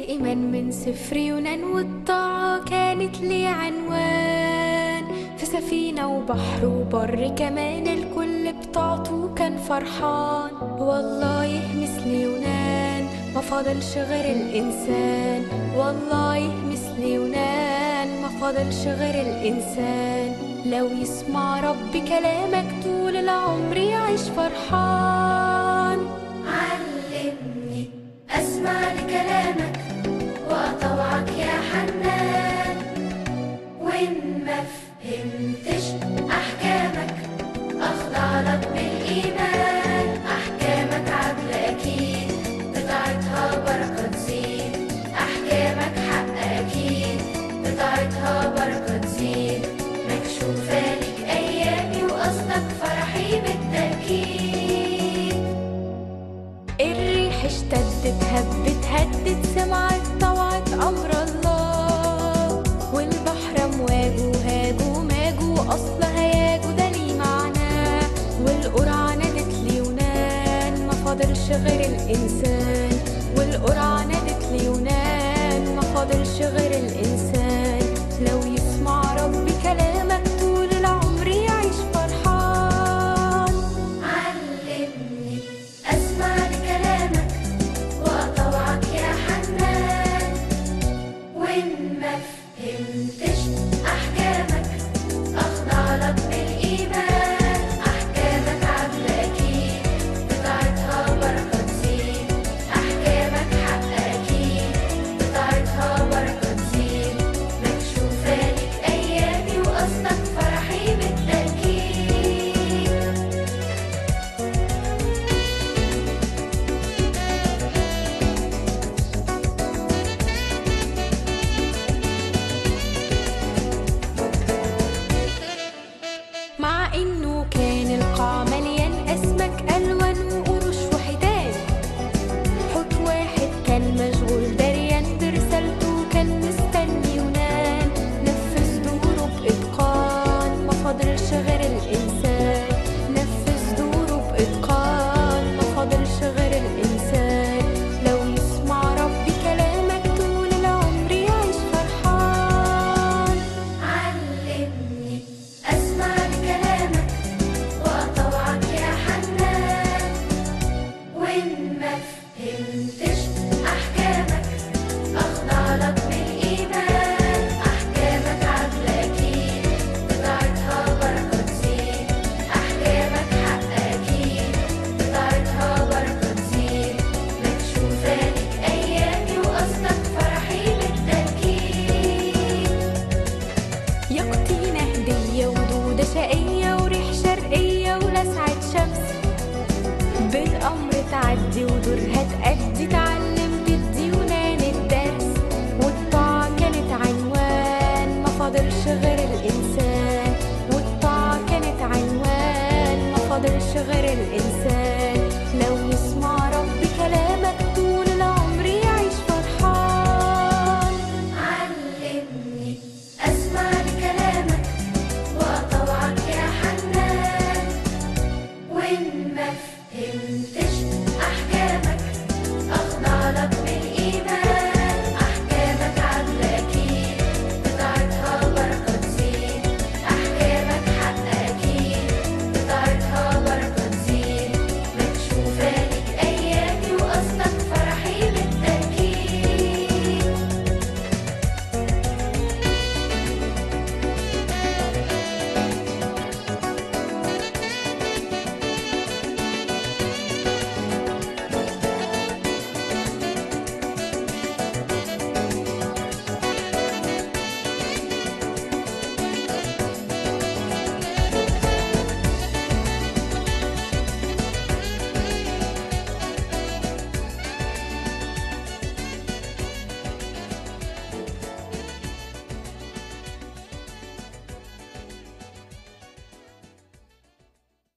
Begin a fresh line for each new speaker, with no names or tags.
الإيمان من سفر يونان والطاعة كانت لي عنوان في سفينة وبحر وبر كمان الكل بطاعته كان فرحان. والله يهمس يونان ما فضلش غير الإنسان. والله يهمس يونان ما فضلش غير الإنسان. لو يسمع رب كلامك طول العمر يعيش فرحان.
علمني أسمع لكلامك.
أمر الله. والبحر أمواجه هاجه ماجه أصل هياجه ده ليه معناه والقرعة نادت ليونان ما فاضلش غير الإنسان. والقرعة نادت ليونان ما فاضلش غير الإنسان. لو يسمع Sunday. بالأمر تعدي ودورها
تأدي اتعلمت الديونان الدرس والطاعة كانت عنوان ما
فاضلش غير الإنسان. والطاعة كانت عنوان ما فاضلش غير الإنسان. لو يسمع ربي كلامك طول العمر يعيش فرحان.
علمني أسمع لكلامك وأطوعك يا حنان. وإن ما
في Im